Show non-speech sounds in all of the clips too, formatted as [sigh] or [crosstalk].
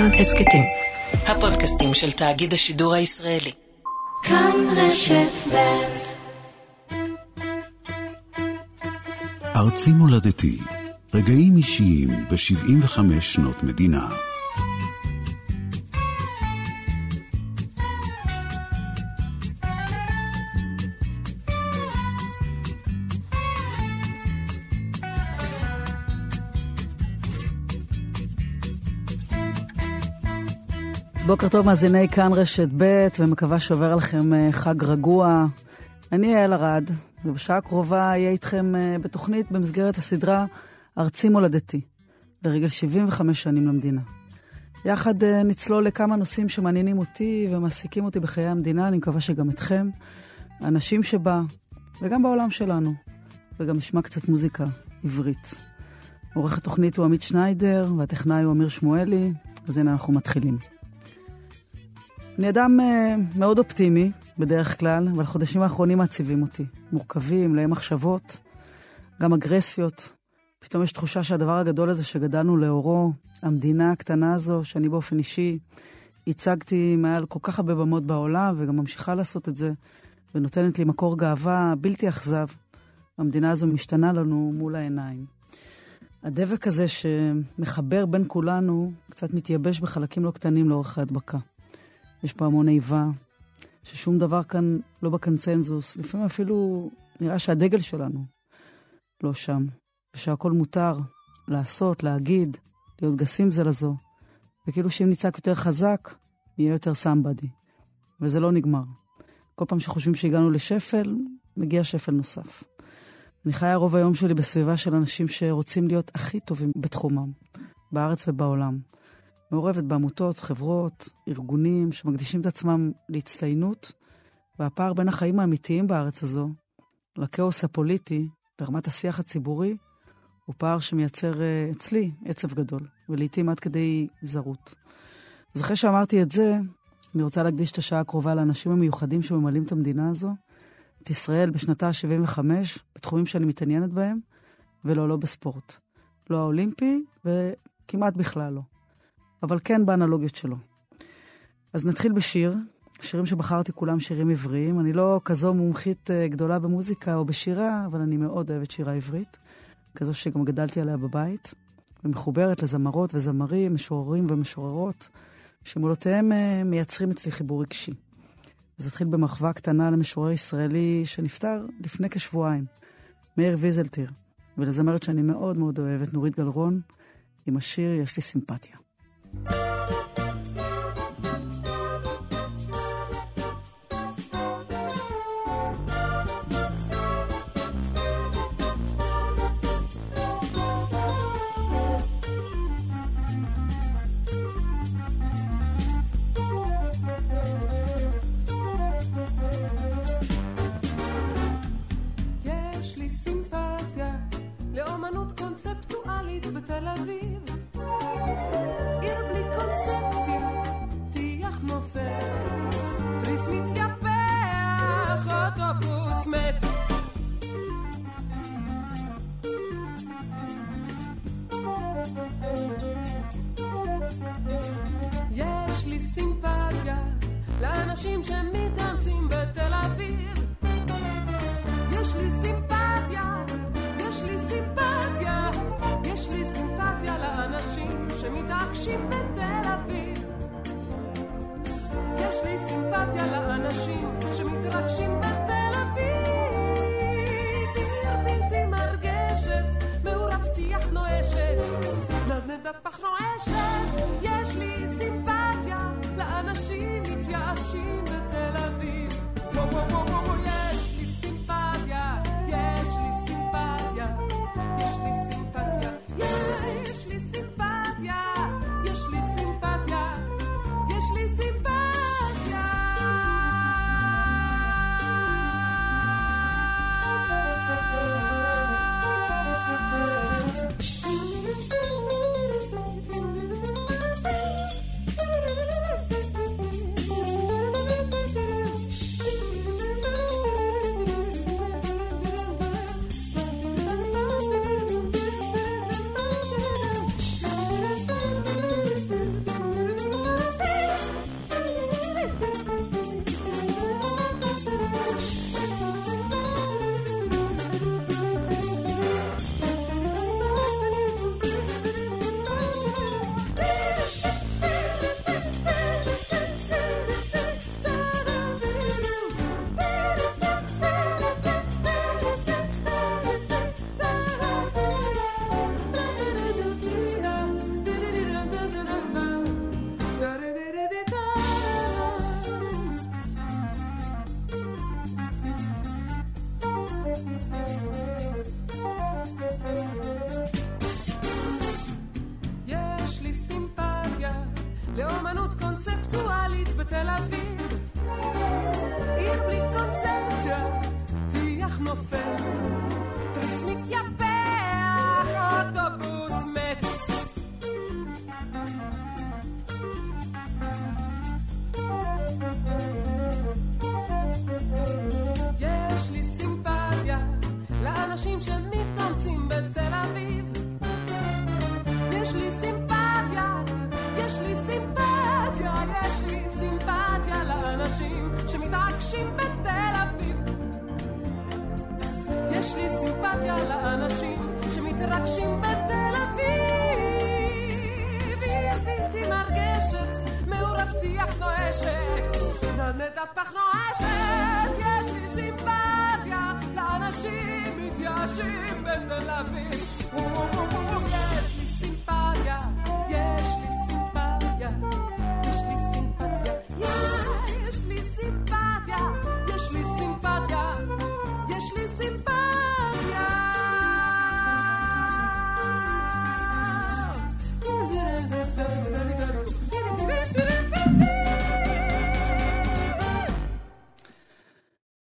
כאן הסכתים. הפודקאסטים של תאגיד השידור הישראלי. כאן רשת ב' ארצי מולדתי, רגעים אישיים ב-75 שנות מדינה. בוקר טוב, מאזיני כאן רשת ב', ומקווה שעובר עליכם אה, חג רגוע. אני יעל ארד, ובשעה הקרובה אהיה איתכם אה, בתוכנית במסגרת הסדרה ארצי מולדתי, לרגל 75 שנים למדינה. יחד אה, נצלול לכמה נושאים שמעניינים אותי ומעסיקים אותי בחיי המדינה, אני מקווה שגם אתכם, האנשים שבה, וגם בעולם שלנו, וגם נשמע קצת מוזיקה עברית. עורך התוכנית הוא עמית שניידר, והטכנאי הוא אמיר שמואלי, אז הנה אנחנו מתחילים. אני אדם uh, מאוד אופטימי, בדרך כלל, אבל החודשים האחרונים מעציבים אותי. מורכבים, מלאי מחשבות, גם אגרסיות. פתאום יש תחושה שהדבר הגדול הזה שגדלנו לאורו, המדינה הקטנה הזו, שאני באופן אישי הצגתי מעל כל כך הרבה במות בעולם, וגם ממשיכה לעשות את זה, ונותנת לי מקור גאווה בלתי אכזב. המדינה הזו משתנה לנו מול העיניים. הדבק הזה שמחבר בין כולנו קצת מתייבש בחלקים לא קטנים לאורך ההדבקה. יש פה המון איבה, ששום דבר כאן לא בקונצנזוס. לפעמים אפילו נראה שהדגל שלנו לא שם, ושהכול מותר לעשות, להגיד, להיות גסים זה לזו, וכאילו שאם נצעק יותר חזק, נהיה יותר סמבדי. וזה לא נגמר. כל פעם שחושבים שהגענו לשפל, מגיע שפל נוסף. אני חיה רוב היום שלי בסביבה של אנשים שרוצים להיות הכי טובים בתחומם, בארץ ובעולם. מעורבת בעמותות, חברות, ארגונים שמקדישים את עצמם להצטיינות, והפער בין החיים האמיתיים בארץ הזו לכאוס הפוליטי, לרמת השיח הציבורי, הוא פער שמייצר אה, אצלי עצב גדול, ולעיתים עד כדי זרות. אז אחרי שאמרתי את זה, אני רוצה להקדיש את השעה הקרובה לאנשים המיוחדים שממלאים את המדינה הזו, את ישראל בשנתה ה-75, בתחומים שאני מתעניינת בהם, ולא, לא בספורט. לא האולימפי, וכמעט בכלל לא. אבל כן באנלוגיות שלו. אז נתחיל בשיר. השירים שבחרתי כולם שירים עבריים. אני לא כזו מומחית אה, גדולה במוזיקה או בשירה, אבל אני מאוד אוהבת שירה עברית. כזו שגם גדלתי עליה בבית, ומחוברת לזמרות וזמרים, משוררים ומשוררות, שמולותיהם אה, מייצרים אצלי חיבור רגשי. אז אתחיל במחווה קטנה למשורר ישראלי שנפטר לפני כשבועיים, מאיר ויזלטיר, ולזמרת שאני מאוד מאוד אוהבת, נורית גלרון, עם השיר "יש לי סימפתיה". Bye.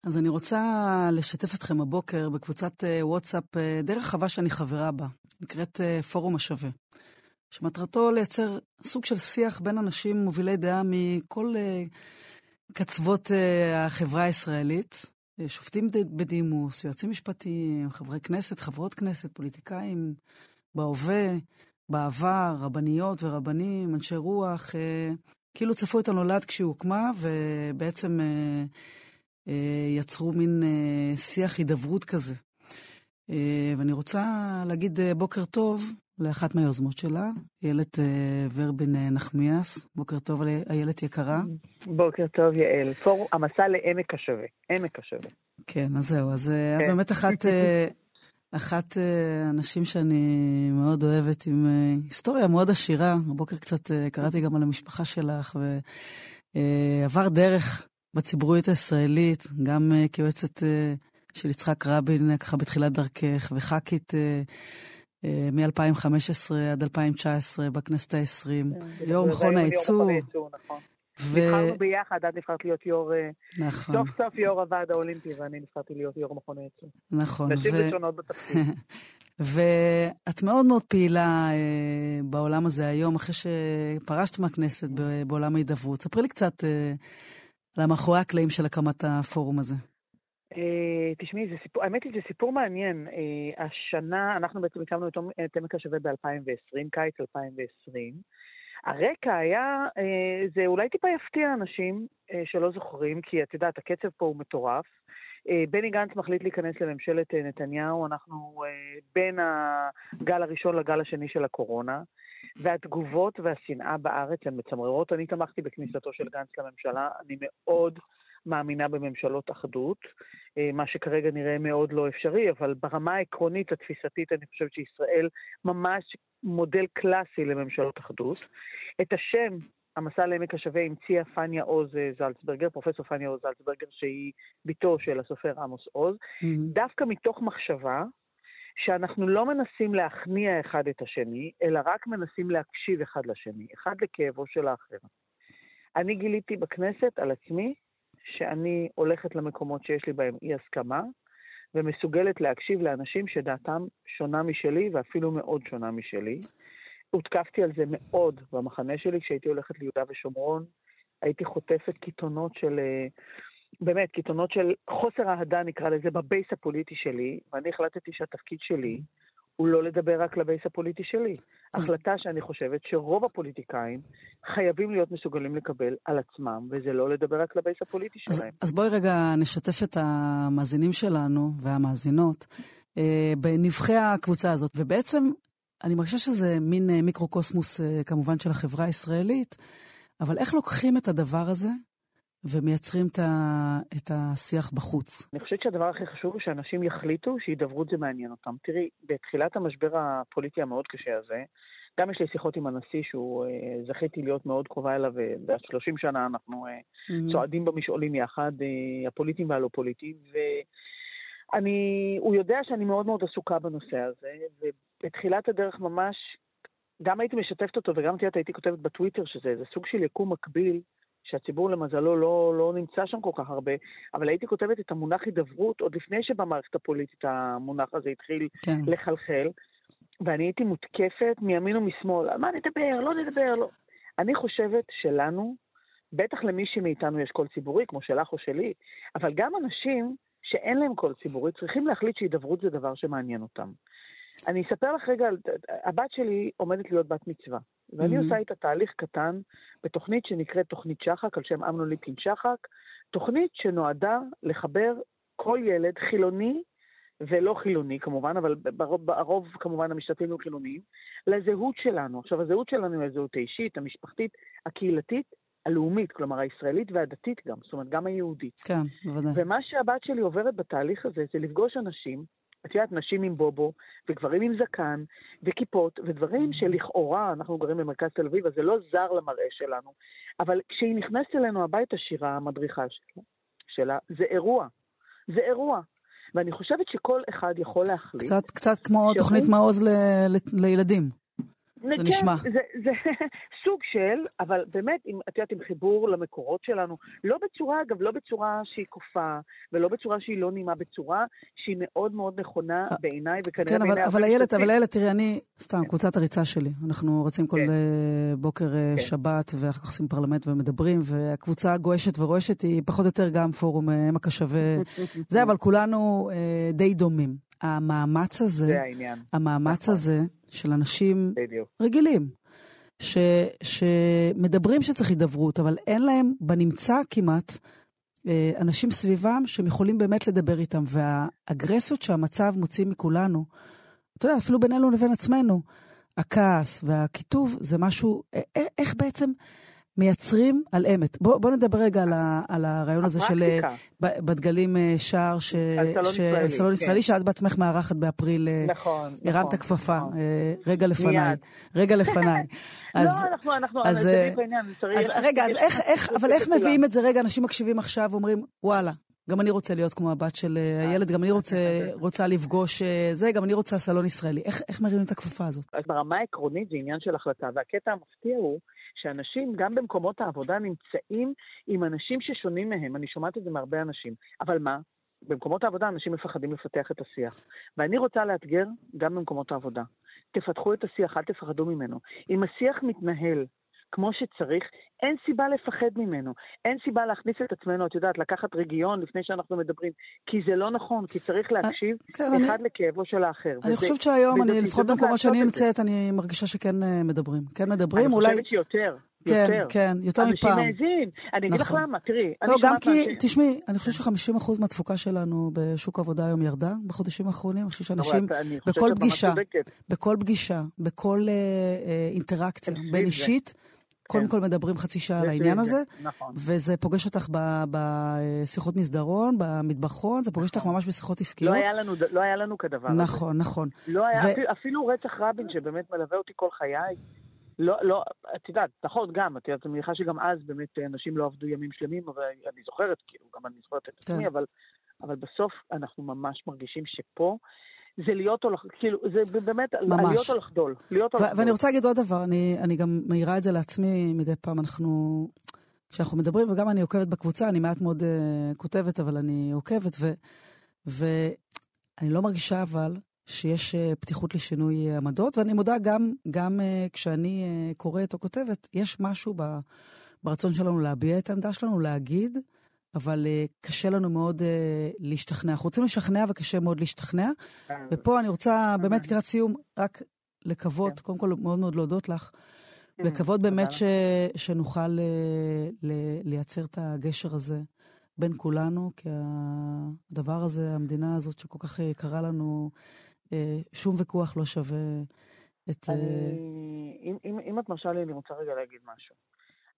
אז אני רוצה לשתף אתכם הבוקר בקבוצת אה, וואטסאפ אה, די רחבה שאני חברה בה, נקראת אה, פורום השווה, שמטרתו לייצר סוג של שיח בין אנשים מובילי דעה מכל קצוות החברה הישראלית, שופטים בדימוס, יועצים משפטיים, חברי כנסת, חברות כנסת, פוליטיקאים, בהווה, בעבר, רבניות ורבנים, אנשי רוח, כאילו צפו את הנולד כשהיא הוקמה, ובעצם... אה, יצרו מין אה, שיח הידברות כזה. אה, ואני רוצה להגיד בוקר טוב לאחת מהיוזמות שלה, איילת ורבין נחמיאס. בוקר טוב, איילת יקרה. בוקר טוב, יעל. פור... המסע לעמק השווה. עמק השווה. כן, אז זהו. אז כן. את באמת אחת, אחת הנשים שאני מאוד אוהבת, עם היסטוריה מאוד עשירה. הבוקר קצת קראתי גם על המשפחה שלך, ועבר דרך בציבוריות הישראלית, גם uh, כיועצת uh, של יצחק רבין, ככה בתחילת דרכך, וח"כית uh, uh, מ-2015 עד 2019 בכנסת ה-20, כן, יו"ר מכון הייצור. נכון. ו... נבחרנו ביחד, את נבחרת להיות יו"ר, נכון. סוף סוף יו"ר הוועד האולימפי, ואני נבחרתי להיות יו"ר מכון הייצור. נכון. נשים ו... ראשונות בתפקיד. [laughs] ואת מאוד מאוד פעילה אה, בעולם הזה היום, אחרי שפרשת מהכנסת בעולם ההידברות. ספרי לי קצת אה, על המאחורי הקלעים של הקמת הפורום הזה? Uh, תשמעי, האמת היא, זה סיפור מעניין. Uh, השנה, אנחנו בעצם הקמנו את עמק השווה ב-2020, קיץ 2020. הרקע היה, uh, זה אולי טיפה יפתיע אנשים שלא זוכרים, כי את יודעת, הקצב פה הוא מטורף. בני גנץ מחליט להיכנס לממשלת נתניהו, אנחנו בין הגל הראשון לגל השני של הקורונה. והתגובות והשנאה בארץ הן מצמררות. אני תמכתי בכניסתו של גנץ לממשלה, אני מאוד מאמינה בממשלות אחדות, אה, מה שכרגע נראה מאוד לא אפשרי, אבל ברמה העקרונית, התפיסתית, אני חושבת שישראל ממש מודל קלאסי לממשלות אחדות. את השם המסע לעמק השווה המציאה פניה עוז אה, זלצברגר, פרופסור פניה עוז זלצברגר, שהיא בתו של הסופר עמוס עוז, mm-hmm. דווקא מתוך מחשבה שאנחנו לא מנסים להכניע אחד את השני, אלא רק מנסים להקשיב אחד לשני, אחד לכאבו של האחר. אני גיליתי בכנסת על עצמי שאני הולכת למקומות שיש לי בהם אי הסכמה, ומסוגלת להקשיב לאנשים שדעתם שונה משלי, ואפילו מאוד שונה משלי. הותקפתי על זה מאוד במחנה שלי כשהייתי הולכת ליהודה ושומרון. הייתי חוטפת קיתונות של uh, באמת, קיתונות של חוסר אהדה, נקרא לזה, בבייס הפוליטי שלי, ואני החלטתי שהתפקיד שלי הוא לא לדבר רק לבייס הפוליטי שלי. החלטה שאני חושבת שרוב הפוליטיקאים חייבים להיות מסוגלים לקבל על עצמם, וזה לא לדבר רק לבייס הפוליטי שלהם. אז, אז בואי רגע נשתף את המאזינים שלנו והמאזינות אה, בנבחי הקבוצה הזאת, ובעצם אני מרגישה שזה מין אה, מיקרוקוסמוס אה, כמובן של החברה הישראלית, אבל איך לוקחים את הדבר הזה ומייצרים את, השיח בחוץ. אני חושבת שהדבר הכי חשוב הוא שאנשים יחליטו שהידברות זה מעניין אותם. תראי, בתחילת המשבר הפוליטי המאוד קשה הזה, גם יש לי שיחות עם הנשיא שהוא, אה, זכיתי להיות מאוד קרובה אליו, ועד 30 שנה אנחנו mm-hmm. צועדים במשעולים יחד, אה, הפוליטיים והלא פוליטיים, ואני, הוא יודע שאני מאוד מאוד עסוקה בנושא הזה, ובתחילת הדרך ממש גם הייתי משתפת אותו, וגם יודעת, הייתי כותבת בטוויטר שזה סוג של יקום מקביל, שהציבור למזלו לא, לא נמצא שם כל כך הרבה, אבל הייתי כותבת את המונח הידברות עוד לפני שבמערכת הפוליטית המונח הזה התחיל כן. לחלחל, ואני הייתי מותקפת מימין ומשמאל, על מה נדבר, לא נדבר, לא. אני חושבת שלנו, בטח למי שמאיתנו יש קול ציבורי, כמו שלך או שלי, אבל גם אנשים שאין להם קול ציבורי צריכים להחליט שהידברות זה דבר שמעניין אותם. אני אספר לך רגע, הבת שלי עומדת להיות בת מצווה, ואני mm-hmm. עושה איתה תהליך קטן בתוכנית שנקראת תוכנית שחק, על שם אמנון ליפקין שחק, תוכנית שנועדה לחבר כל ילד חילוני ולא חילוני כמובן, אבל ברוב, הרוב כמובן המשתתפים הם חילוניים, לזהות שלנו. עכשיו, הזהות שלנו היא הזהות האישית, המשפחתית, הקהילתית, הלאומית, כלומר הישראלית והדתית גם, זאת אומרת, גם היהודית. כן, בוודאי. ומה שהבת שלי עוברת בתהליך הזה זה לפגוש אנשים את יודעת, נשים עם בובו, וגברים עם זקן, וכיפות, ודברים שלכאורה, אנחנו גרים במרכז תל אביב, אז זה לא זר למראה שלנו, אבל כשהיא נכנסת אלינו הביתה, שירה, המדריכה שלה, שלה, זה אירוע. זה אירוע. ואני חושבת שכל אחד יכול להחליט... קצת, קצת כמו שהוא... תוכנית מעוז ל, ל, לילדים. זה כן, נשמע. זה, זה [laughs] סוג של, אבל באמת, עם, את יודעת, עם חיבור למקורות שלנו, לא בצורה, אגב, לא בצורה שהיא כופה, ולא בצורה שהיא לא נעימה, בצורה שהיא מאוד מאוד נכונה אה, בעיניי, וכנראה כן, בעיניי... כן, אבל איילת, אבל איילת, תראי, אני, סתם, כן. קבוצת הריצה שלי. אנחנו רצים כל כן. אה, בוקר אה, כן. שבת, ואחר כך עושים פרלמנט ומדברים, והקבוצה גועשת ורועשת היא פחות או יותר גם פורום עמק השווה. [laughs] זה, אבל כולנו די דומים. המאמץ הזה, זה העניין. המאמץ נכון. הזה של אנשים בדיוק. רגילים, ש, שמדברים שצריך הידברות, אבל אין להם בנמצא כמעט אה, אנשים סביבם שהם יכולים באמת לדבר איתם. והאגרסיות שהמצב מוציא מכולנו, אתה יודע, אפילו בינינו לבין עצמנו, הכעס והקיטוב זה משהו, איך בעצם... מייצרים על אמת. בוא, בוא נדבר רגע על, ה, על הרעיון הזה של אה, בדגלים אה, שער, ש, על ש, ישראלי, סלון כן. ישראלי, שאת בעצמך מארחת באפריל. אה, נכון, נכון. הרמת הכפפה, נכון. רגע לפניי. רגע לפניי. [laughs] אז, לא, אנחנו, אנחנו, אז, זה בדיוק העניין. אז רגע, אז איך, איך, אבל איך מביאים את זה? רגע, אנשים מקשיבים עכשיו ואומרים, וואלה, גם אני רוצה להיות כמו הבת של הילד, גם אני רוצה, רוצה לפגוש זה, גם אני רוצה סלון ישראלי. איך, איך מרימים את הכפפה הזאת? אז ברמה העקרונית זה עניין של החלטה, והקטע המפתיע הוא שאנשים, גם במקומות העבודה, נמצאים עם אנשים ששונים מהם. אני שומעת את זה מהרבה אנשים. אבל מה? במקומות העבודה אנשים מפחדים לפתח את השיח. ואני רוצה לאתגר גם במקומות העבודה. תפתחו את השיח, אל תפחדו ממנו. אם השיח מתנהל כמו שצריך, אין סיבה לפחד ממנו. אין סיבה להכניס את עצמנו, את יודעת, לקחת רגיון לפני שאנחנו מדברים, כי זה לא נכון, כי צריך אה, להקשיב כן, אחד אני... לכאבו של האחר. אני וזה, חושבת שהיום, אני, לפחות במקומות שאני נמצאת, אני מרגישה שכן אה, מדברים. כן מדברים, אני אולי... אני חושבת שיותר. כן, יותר. כן, יותר מפעם. אנשים מעזים. אני אגיד נכון. לך למה, תראי, לא, גם כי, תשמעי, אני חושבת ש-50% מהתפוקה שלנו בשוק העבודה היום ירדה בחודשים האחרונים. אני חושבת שאנשים, בכל פגישה, בכל פגישה, בכל אינטראקציה בין אישית, קודם כן. כל מדברים חצי שעה על העניין הזה, נכון. וזה פוגש אותך בשיחות מסדרון, במטבחון, זה פוגש אותך נכון. ממש בשיחות עסקיות. לא היה לנו, לא כדבר הזה. נכון, נכון. לא אפילו רצח רבין, שבאמת מלווה אותי כל חיי, לא, לא, את יודעת, נכון, גם, את יודעת, אני מניחה שגם אז באמת אנשים לא עבדו ימים שלמים, אבל אני זוכרת, כאילו, גם אני זוכרת את עצמי, כן. אבל, אבל בסוף אנחנו ממש מרגישים שפה זה להיות או לחדול, כאילו, זה באמת, ממש. להיות או לחדול. להיות או לחדול. ואני רוצה להגיד עוד דבר, אני, אני גם מעירה את זה לעצמי מדי פעם, אנחנו, כשאנחנו מדברים, וגם אני עוקבת בקבוצה, אני מעט מאוד uh, כותבת, אבל אני עוקבת, ו, ואני לא מרגישה אבל שיש uh, פתיחות לשינוי עמדות, ואני מודה גם, גם uh, כשאני uh, קוראת או כותבת, יש משהו ב, ברצון שלנו להביע את העמדה שלנו, להגיד, אבל uh, קשה לנו מאוד uh, להשתכנע. אנחנו רוצים לשכנע וקשה מאוד להשתכנע. כן. ופה אני רוצה באמת לקראת סיום רק לקוות, כן. קודם כל מאוד מאוד להודות לך, כן, לקוות באמת ש, שנוכל uh, ל, לייצר את הגשר הזה בין כולנו, כי הדבר הזה, המדינה הזאת שכל כך יקרה לנו, שום ויכוח לא שווה את... אני. אם, אם, אם את מרשה לי, אני רוצה רגע להגיד משהו.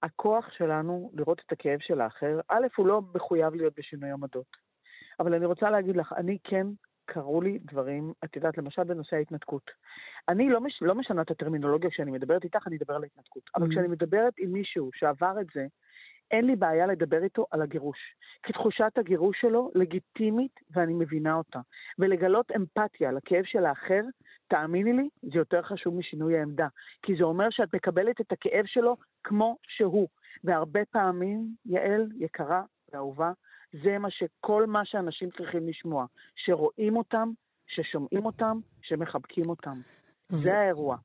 הכוח שלנו לראות את הכאב של האחר, א', הוא לא מחויב להיות בשינוי עמדות. אבל אני רוצה להגיד לך, אני כן, קרו לי דברים, את יודעת, למשל בנושא ההתנתקות. אני לא, מש, לא משנה את הטרמינולוגיה כשאני מדברת איתך, אני אדבר על ההתנתקות. אבל mm-hmm. כשאני מדברת עם מישהו שעבר את זה, אין לי בעיה לדבר איתו על הגירוש. כי תחושת הגירוש שלו לגיטימית ואני מבינה אותה. ולגלות אמפתיה לכאב של האחר, תאמיני לי, זה יותר חשוב משינוי העמדה. כי זה אומר שאת מקבלת את הכאב שלו כמו שהוא. והרבה פעמים, יעל, יקרה ואהובה, זה מה שכל מה שאנשים צריכים לשמוע. שרואים אותם, ששומעים אותם, שמחבקים אותם. זה, זה האירוע.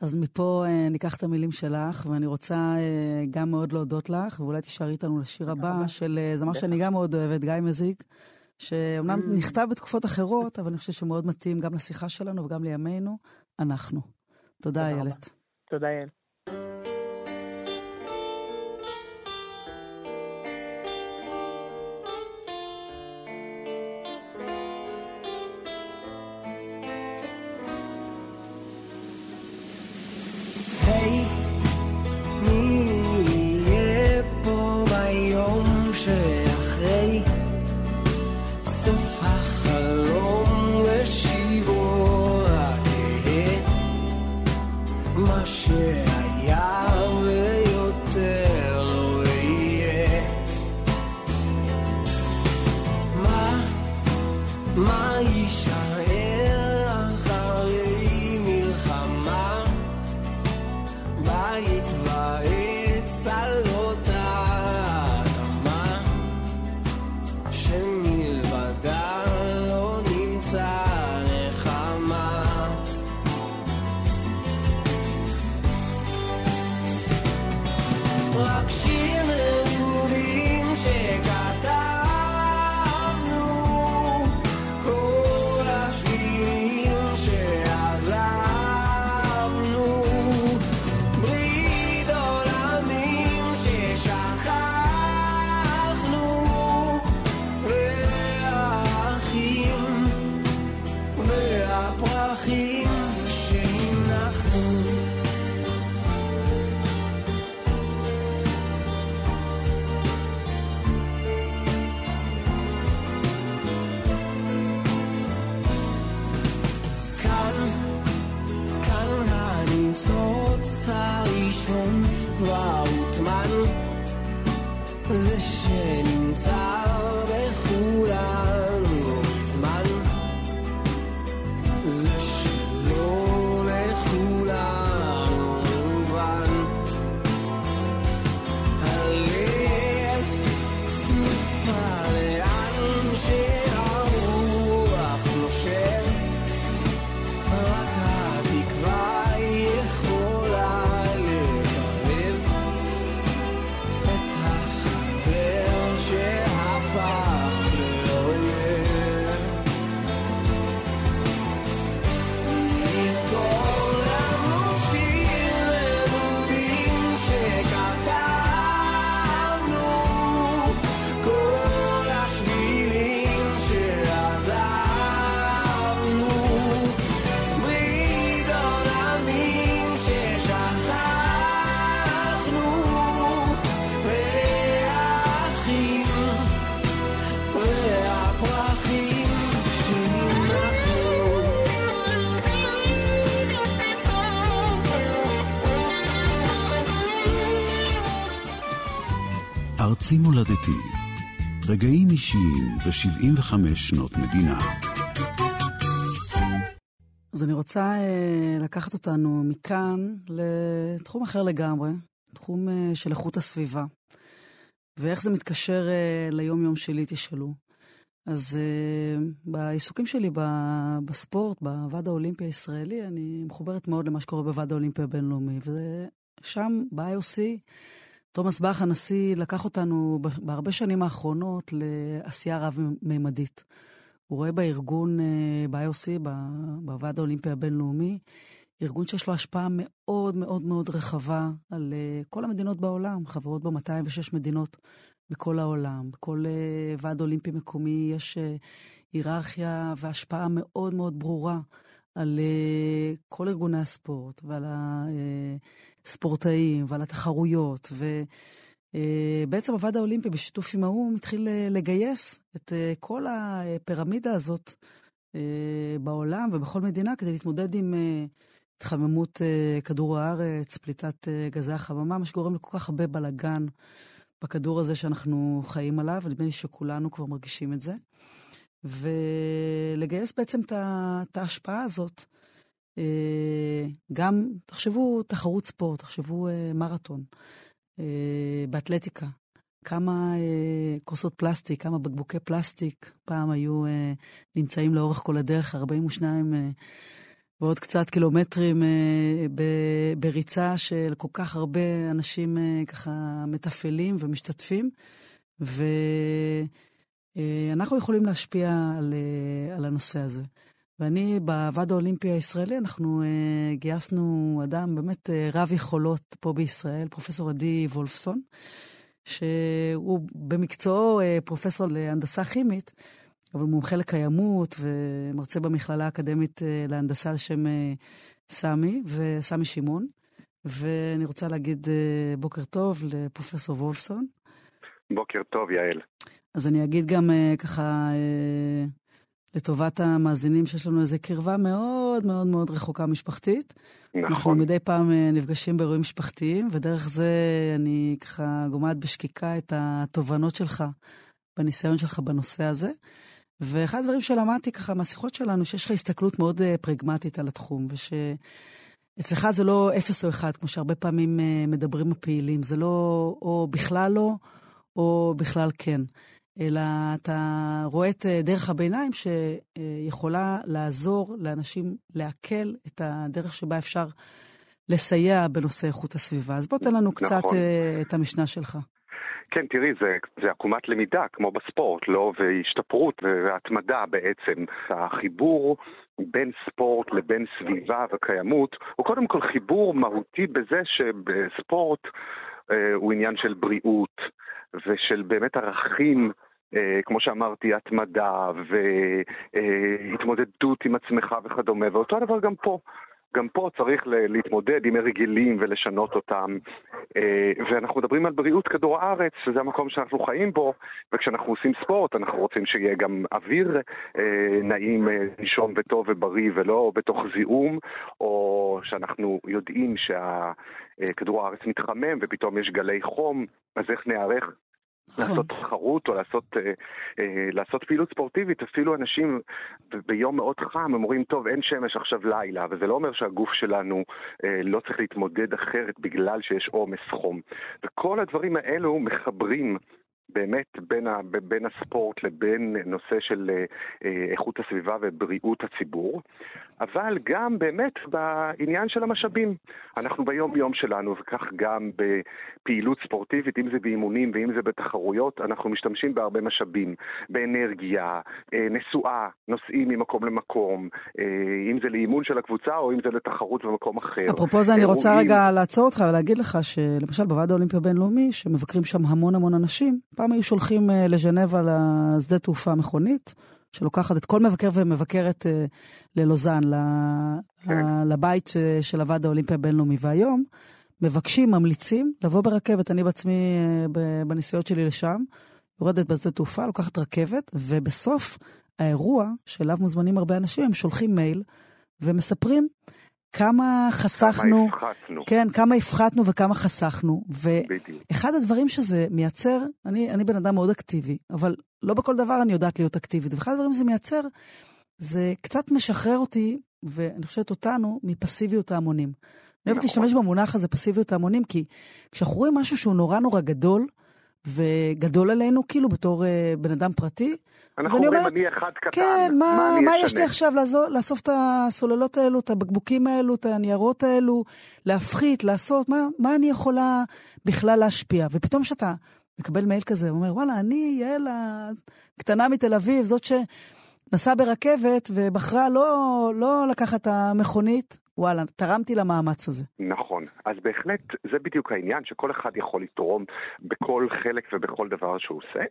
אז מפה אה, ניקח את המילים שלך, ואני רוצה אה, גם מאוד להודות לך, ואולי תישארי איתנו לשיר הבא של אה, זמר שאני גם מאוד אוהבת, גיא מזיק, שאומנם mm. נכתב בתקופות אחרות, אבל אני חושבת שמאוד מתאים גם לשיחה שלנו וגם לימינו, אנחנו. תודה, איילת. תודה, איילת. ארצי מולדתי, רגעים אישיים ב-75 שנות מדינה. אז אני רוצה uh, לקחת אותנו מכאן לתחום אחר לגמרי, תחום uh, של איכות הסביבה. ואיך זה מתקשר uh, ליום-יום שלי, תשאלו. אז uh, בעיסוקים שלי בספורט, בוועד האולימפי הישראלי, אני מחוברת מאוד למה שקורה בוועד האולימפי הבינלאומי. ושם, ב-IOC, תומאס באך, הנשיא, לקח אותנו בהרבה שנים האחרונות לעשייה רב-מימדית. הוא רואה בארגון, אה, ב-IOC, בוועד האולימפי הבינלאומי, ארגון שיש לו השפעה מאוד מאוד מאוד רחבה על אה, כל המדינות בעולם, חברות ב 206 מדינות בכל העולם. בכל אה, ועד אולימפי מקומי יש היררכיה והשפעה מאוד מאוד ברורה על כל ארגוני הספורט ועל הספורטאים ועל התחרויות. ובעצם הוועד האולימפי בשיתוף עם האו"ם התחיל לגייס את כל הפירמידה הזאת בעולם ובכל מדינה כדי להתמודד עם התחממות כדור הארץ, פליטת גזי החממה, מה שגורם לכל כך הרבה בלאגן בכדור הזה שאנחנו חיים עליו, ונדמה לי שכולנו כבר מרגישים את זה. ולגייס בעצם את ההשפעה הזאת גם, תחשבו תחרות ספורט, תחשבו מרתון באתלטיקה. כמה כוסות פלסטיק, כמה בקבוקי פלסטיק פעם היו נמצאים לאורך כל הדרך, 42 ועוד קצת קילומטרים אה, בריצה של כל כך הרבה אנשים אה, ככה מתפעלים ומשתתפים. ואנחנו אה, יכולים להשפיע על, אה, על הנושא הזה. ואני, בוועד האולימפי הישראלי, אנחנו אה, גייסנו אדם באמת אה, רב יכולות פה בישראל, פרופסור עדי וולפסון, שהוא במקצועו אה, פרופסור להנדסה כימית, אבל מומחה לקיימות ומרצה במכללה האקדמית אה, להנדסה על שם אה, סמי וסמי שמעון. ואני רוצה להגיד אה, בוקר טוב לפרופסור וולפסון. בוקר טוב, יעל. אז אני אגיד גם ככה, לטובת המאזינים, שיש לנו איזו קרבה מאוד מאוד מאוד רחוקה משפחתית. נכון. אנחנו מדי פעם נפגשים באירועים משפחתיים, ודרך זה אני ככה גומעת בשקיקה את התובנות שלך, בניסיון שלך בנושא הזה. ואחד הדברים שלמדתי ככה מהשיחות שלנו, שיש לך הסתכלות מאוד uh, פרגמטית על התחום, ושאצלך זה לא אפס או אחד, כמו שהרבה פעמים uh, מדברים הפעילים, זה לא או בכלל לא, או בכלל כן. אלא אתה רואה את uh, דרך הביניים שיכולה לעזור לאנשים לעכל את הדרך שבה אפשר לסייע בנושא איכות הסביבה. אז בוא תן לנו קצת נכון. uh, את המשנה שלך. כן, תראי, זה, זה עקומת למידה, כמו בספורט, לא? והשתפרות והתמדה בעצם. החיבור בין ספורט לבין סביבה וקיימות הוא קודם כל חיבור מהותי בזה שבספורט אה, הוא עניין של בריאות ושל באמת ערכים כמו שאמרתי, התמדה והתמודדות עם עצמך וכדומה, ואותו הדבר גם פה. גם פה צריך להתמודד עם הרגלים ולשנות אותם. אה, ואנחנו מדברים על בריאות כדור הארץ, שזה המקום שאנחנו חיים בו, וכשאנחנו עושים ספורט אנחנו רוצים שיהיה גם אוויר אה, נעים לישון אה, וטוב ובריא ולא בתוך זיהום, או שאנחנו יודעים שכדור הארץ מתחמם ופתאום יש גלי חום, אז איך נערך. לעשות תחרות או לעשות, אה, אה, לעשות פעילות ספורטיבית, אפילו אנשים ביום מאוד חם אומרים, טוב, אין שמש עכשיו לילה, וזה לא אומר שהגוף שלנו אה, לא צריך להתמודד אחרת בגלל שיש עומס חום. וכל הדברים האלו מחברים באמת בין, ה, בין הספורט לבין נושא של אה, איכות הסביבה ובריאות הציבור, אבל גם באמת בעניין של המשאבים. אנחנו ביום-יום שלנו, וכך גם בפעילות ספורטיבית, אם זה באימונים ואם זה בתחרויות, אנחנו משתמשים בהרבה משאבים, באנרגיה, אה, נסועה, נוסעים ממקום למקום, אה, אם זה לאימון של הקבוצה או אם זה לתחרות במקום אחר. אפרופו זה, אני רוצה רגע לעצור אותך ולהגיד לך שלמשל בוועד האולימפי הבינלאומי, שמבקרים שם המון המון אנשים, פעם היו שולחים אה, לז'נבה לשדה תעופה מכונית, שלוקחת את כל מבקר ומבקרת אה, ללוזאן, כן. לבית אה, של הוועד האולימפי הבינלאומי. והיום מבקשים, ממליצים, לבוא ברכבת. אני בעצמי, בנסיעות שלי לשם, יורדת בשדה תעופה, לוקחת רכבת, ובסוף האירוע, שאליו מוזמנים הרבה אנשים, הם שולחים מייל ומספרים כמה חסכנו, כמה הפחתנו. כן, כמה הפחתנו וכמה חסכנו. ואחד הדברים שזה מייצר, אני, אני בן אדם מאוד אקטיבי, אבל לא בכל דבר אני יודעת להיות אקטיבית. ואחד הדברים שזה מייצר, זה קצת משחרר אותי, ואני חושבת אותנו, מפסיביות ההמונים. אני אוהבת נכון. להשתמש במונח הזה, פסיביות ההמונים, כי כשאנחנו רואים משהו שהוא נורא נורא גדול, וגדול עלינו, כאילו, בתור uh, בן אדם פרטי. אנחנו אומרים, אומרת, אני אחד קטן, כן, מה, מה, מה יש לי עכשיו לעזור, לאסוף את הסוללות האלו, את הבקבוקים האלו, את הניירות האלו, להפחית, לעשות, מה, מה אני יכולה בכלל להשפיע? ופתאום כשאתה מקבל מייל כזה, הוא אומר, וואלה, אני יעל הקטנה מתל אביב, זאת שנסעה ברכבת ובחרה לא, לא לקחת את המכונית, וואלה, תרמתי למאמץ הזה. נכון. אז בהחלט זה בדיוק העניין, שכל אחד יכול לתרום בכל חלק ובכל דבר שהוא עושה.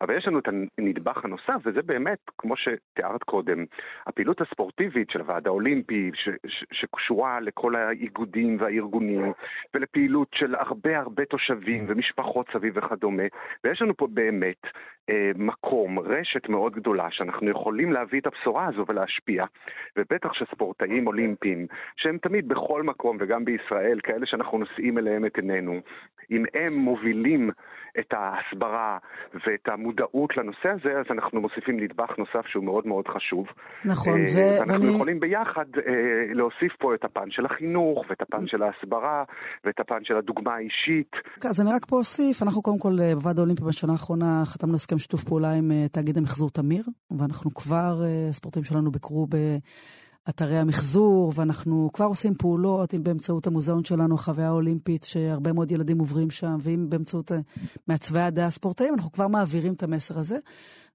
אבל יש לנו את הנדבך הנוסף, וזה באמת, כמו שתיארת קודם, הפעילות הספורטיבית של הוועד האולימפי, שקשורה לכל האיגודים והארגונים, ולפעילות של הרבה הרבה תושבים ומשפחות סביב וכדומה. ויש לנו פה באמת אה, מקום, רשת מאוד גדולה, שאנחנו יכולים להביא את הבשורה הזו ולהשפיע. ובטח שספורטאים אולימפיים, שהם תמיד בכל מקום, וגם בישראל, כאלה שאנחנו נושאים אליהם את עינינו. אם הם מובילים את ההסברה ואת המודעות לנושא הזה, אז אנחנו מוסיפים נדבך נוסף שהוא מאוד מאוד חשוב. נכון, אה, ו- ואנחנו ואני... יכולים ביחד אה, להוסיף פה את הפן של החינוך, ואת הפן של ההסברה, ואת הפן של הדוגמה האישית. אז אני רק פה אוסיף, אנחנו קודם כל אה, בוועד האולימפי בשנה האחרונה חתמנו הסכם שיתוף פעולה עם אה, תאגיד המחזור תמיר, ואנחנו כבר, הספורטאים שלנו ביקרו באתרי המחזור, ואנחנו כבר עושים פעולות, אם באמצעות המוזיאון שלנו, החוויה האולימפית, שהרבה מאוד ילדים עוברים שם, ואם באמצעות אה, מעצבי הדעה הספורטאים, אנחנו כבר מעבירים את המסר הזה.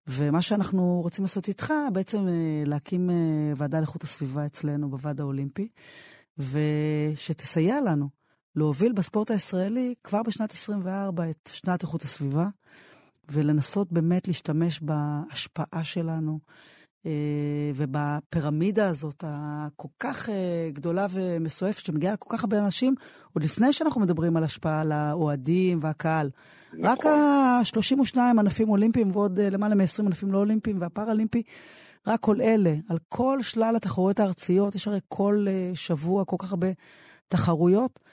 ומה שאנחנו רוצים לעשות איתך, בעצם אה, להקים אה, ועדה לאיכות הסביבה אצלנו בוועד האולימפי, ושתסייע לנו להוביל בספורט הישראלי כבר בשנת 24 את שנת איכות הסביבה, ולנסות באמת להשתמש בהשפעה שלנו ובפירמידה הזאת הכל כך אה, גדולה ומסועפת שמגיעה לכל כך הרבה אנשים, עוד לפני שאנחנו מדברים על השפעה על האוהדים והקהל. רק נכון. ה-32 ענפים אולימפיים ועוד אה, למעלה מ-20 ענפים לא אולימפיים והפאראלימפי, רק כל אלה, על כל שלל התחרויות הארציות, יש הרי כל אה, שבוע כל כך הרבה תחרויות, אה,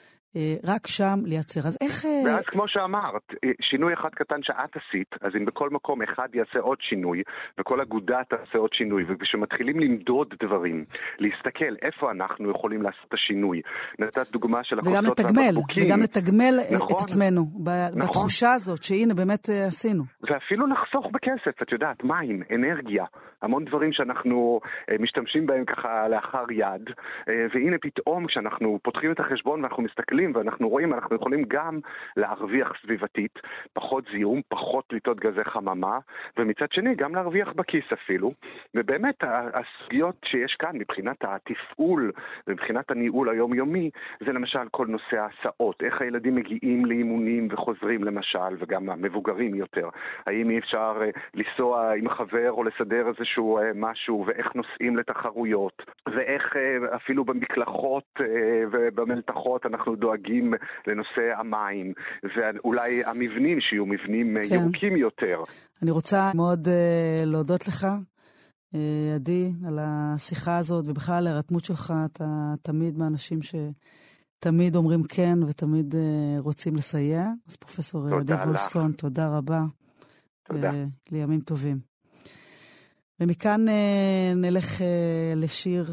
רק שם לייצר. אז איך... אה, ואז כמו שאמרת, אה, שינוי אחד קטן שאת עשית, אז אם בכל מקום אחד יעשה עוד שינוי, וכל אגודה תעשה עוד שינוי, וכשמתחילים למדוד דברים, להסתכל איפה אנחנו יכולים לעשות את השינוי. נתת דוגמה של וגם הכוסות לתגמל, והבקבוקים. וגם לתגמל אה, נכון. את עצמנו, ב- נכון. בתחושה הזאת שהנה באמת אה, עשינו. ואפילו לחסוך בכסף, את יודעת, מים, אנרגיה, המון דברים שאנחנו אה, משתמשים בהם ככה לאחר יד, אה, והנה פתאום כשאנחנו פותחים את החשבון ואנחנו מסתכלים ואנחנו רואים, אנחנו יכולים גם להרוויח סביבתית, פחות זיהום, פחות פליטות גזי חממה, ומצד שני גם להרוויח בכיס אפילו. ובאמת הסוגיות שיש כאן מבחינת התפעול ומבחינת הניהול היומיומי, זה למשל כל נושא ההסעות, איך הילדים מגיעים לאימונים וחוזרים למשל, וגם המבוגרים יותר. האם אי אפשר אה, לנסוע עם חבר או לסדר איזשהו אה, משהו, ואיך נוסעים לתחרויות, ואיך אה, אפילו במקלחות ובמלתחות אנחנו דואגים לנושא המים, ואולי המבנים שיהיו מבנים אה, כן. ירוקים יותר. אני רוצה מאוד uh, להודות לך, uh, עדי, על השיחה הזאת, ובכלל על ההירתמות שלך. אתה תמיד מהאנשים שתמיד אומרים כן ותמיד uh, רוצים לסייע. אז פרופסור לך. וולפסון, תודה רבה. תודה. לימים טובים. ומכאן נלך לשיר,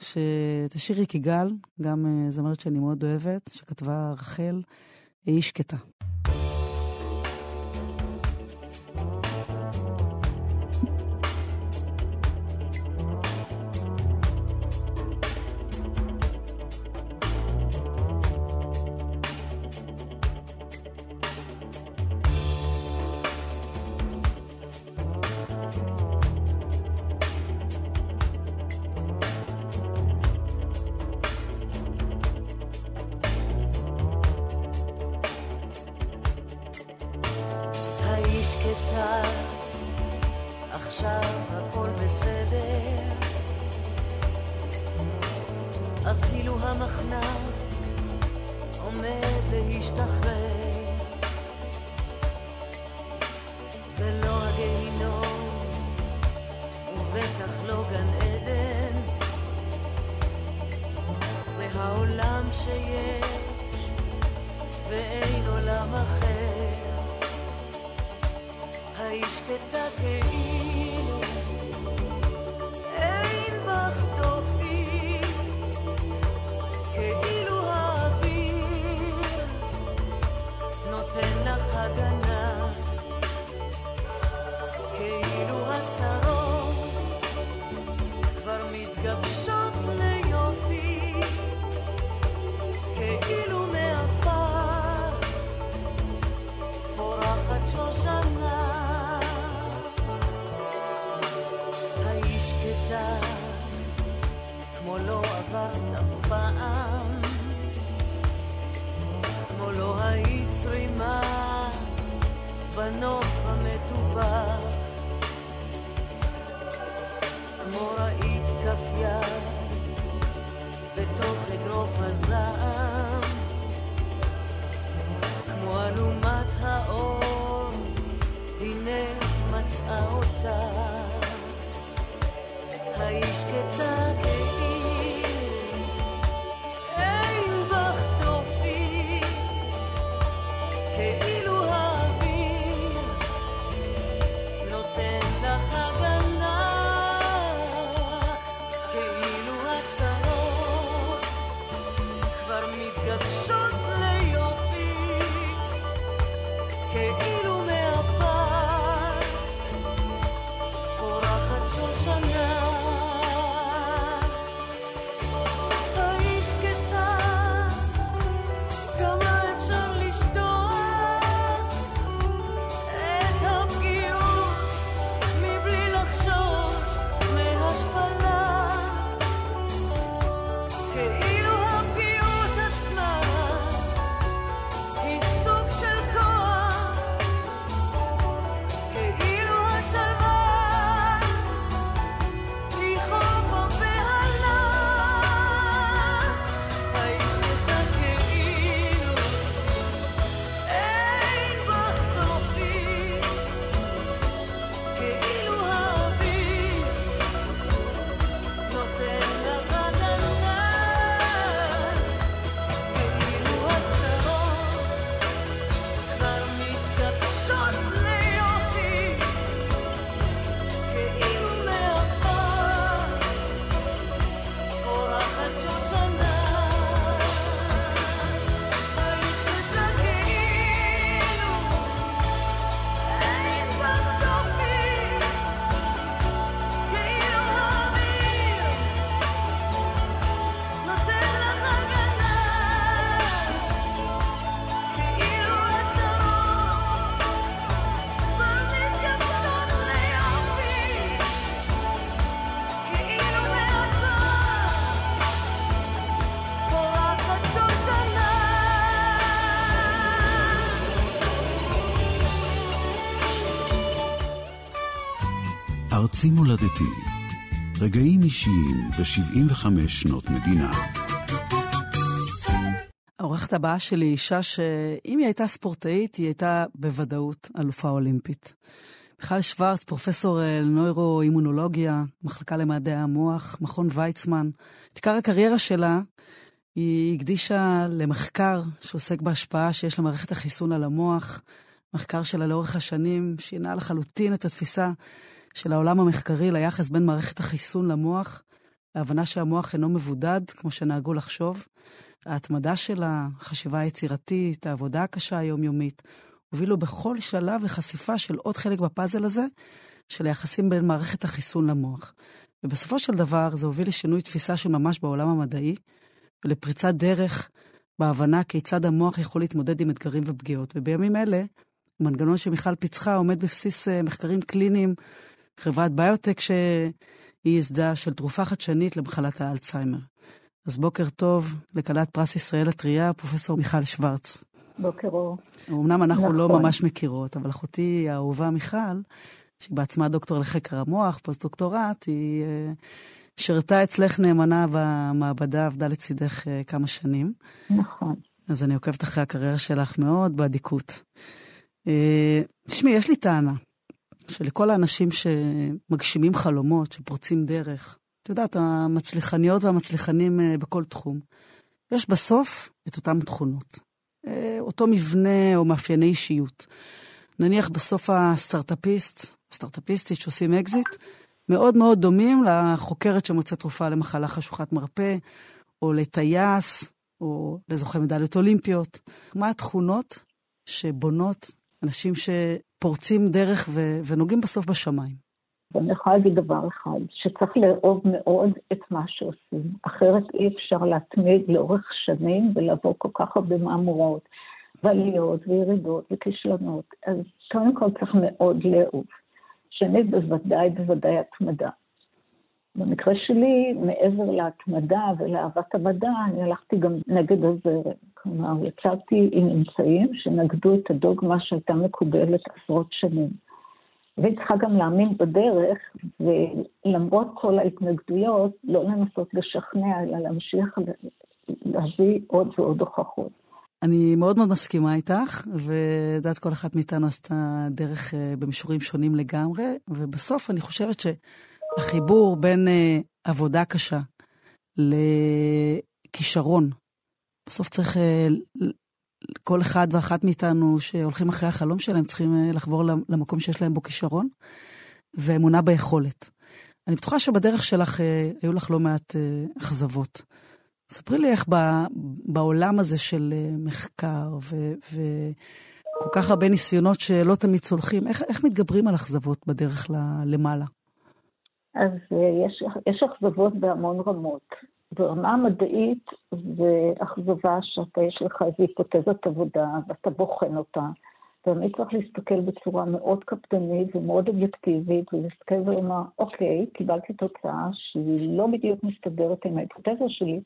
ש... את השיר יקיגל, גם אה, זמרת שאני מאוד אוהבת, שכתבה רחל, היא שקטה. ארצי מולדתי. רגעים אישיים ב-75 שנות מדינה. העורכת הבאה שלי היא אישה שאם היא הייתה ספורטאית, היא הייתה בוודאות אלופה אולימפית. מיכל שוורץ, פרופסור אה, לנוירו-אימונולוגיה, מחלקה למדעי המוח, מכון ויצמן. את עיקר הקריירה שלה היא הקדישה למחקר שעוסק בהשפעה שיש למערכת החיסון על המוח. מחקר שלה לאורך השנים שינה לחלוטין את התפיסה של העולם המחקרי ליחס בין מערכת החיסון למוח, להבנה שהמוח אינו מבודד, כמו שנהגו לחשוב. ההתמדה שלה, החשיבה היצירתית, העבודה הקשה היומיומית, הובילו בכל שלב לחשיפה של עוד חלק בפאזל הזה, של היחסים בין מערכת החיסון למוח. ובסופו של דבר זה הוביל לשינוי תפיסה של ממש בעולם המדעי, ולפריצת דרך בהבנה כיצד המוח יכול להתמודד עם אתגרים ופגיעות. ובימים אלה, המנגנון שמיכל פיצחה עומד בבסיס אה, מחקרים קליניים, חברת ביוטק שהיא ייסדה של תרופה חדשנית למחלת האלצהיימר. אז בוקר טוב לכלת פרס ישראל הטריה, פרופסור מיכל שוורץ. בוקר אור. אמנם אנחנו לא נכון. ממש מכירות, אבל אחותי האהובה מיכל, שהיא בעצמה דוקטור לחקר המוח, פוסט-דוקטורט, היא אה, שירתה אצלך נאמנה במעבדה, עבדה לצידך אה, כמה שנים. נכון. אז אני עוקבת אחרי הקריירה שלך מאוד באדיקות. אה, תשמעי, יש לי טענה, שלכל האנשים שמגשימים חלומות, שפורצים דרך, את יודעת, המצליחניות והמצליחנים אה, בכל תחום, יש בסוף את אותן תכונות. אה, אותו מבנה או מאפייני אישיות. נניח בסוף הסטארט-אפיסט, הסטארט-אפיסטית שעושים אקזיט, מאוד מאוד דומים לחוקרת שמוצאת תרופה למחלה חשוכת מרפא, או לטייס, או לזוכה מדליות אולימפיות. מה התכונות שבונות אנשים שפורצים דרך ו- ונוגעים בסוף בשמיים? ואני יכולה להגיד דבר אחד, שצריך לאהוב מאוד את מה שעושים. אחרת אי אפשר להתמיד לאורך שנים ולעבור כל כך הרבה מהמורות, ועליות וירידות וכישלונות. אז קודם כל צריך מאוד לאהוב. שנית, בוודאי, בוודאי התמדה. במקרה שלי, מעבר להתמדה ולאהבת המדע, אני הלכתי גם נגד הזרם. כלומר, יצרתי עם אמצעים שנגדו את הדוגמה שהייתה מקובלת עשרות שנים. והיא צריכה גם להאמין בדרך, ולמרות כל ההתנגדויות, לא לנסות לשכנע, אלא להמשיך להביא עוד ועוד הוכחות. אני מאוד מאוד מסכימה איתך, ודעת כל אחת מאיתנו עשתה דרך אה, במישורים שונים לגמרי, ובסוף אני חושבת שהחיבור בין אה, עבודה קשה לכישרון, בסוף צריך, אה, כל אחד ואחת מאיתנו שהולכים אחרי החלום שלהם צריכים לחבור למקום שיש להם בו כישרון, ואמונה ביכולת. אני בטוחה שבדרך שלך היו לך לא מעט אכזבות. ספרי לי איך ב, בעולם הזה של אה, מחקר וכל כך הרבה ניסיונות שלא תמיד צולחים, איך, איך מתגברים על אכזבות בדרך ל, למעלה? אז אה, יש, אכזבות בהמון רמות. ברמה המדעית זה אכזבה שאתה, יש לך איזו היפותזת עבודה ואתה בוחן אותה. תמיד צריך להסתכל בצורה מאוד קפדנית ומאוד אובייקטיבית, ולהסתכל ולומר, אוקיי, קיבלתי תוצאה שהיא לא בדיוק מסתדרת עם ההיפותזה שלי,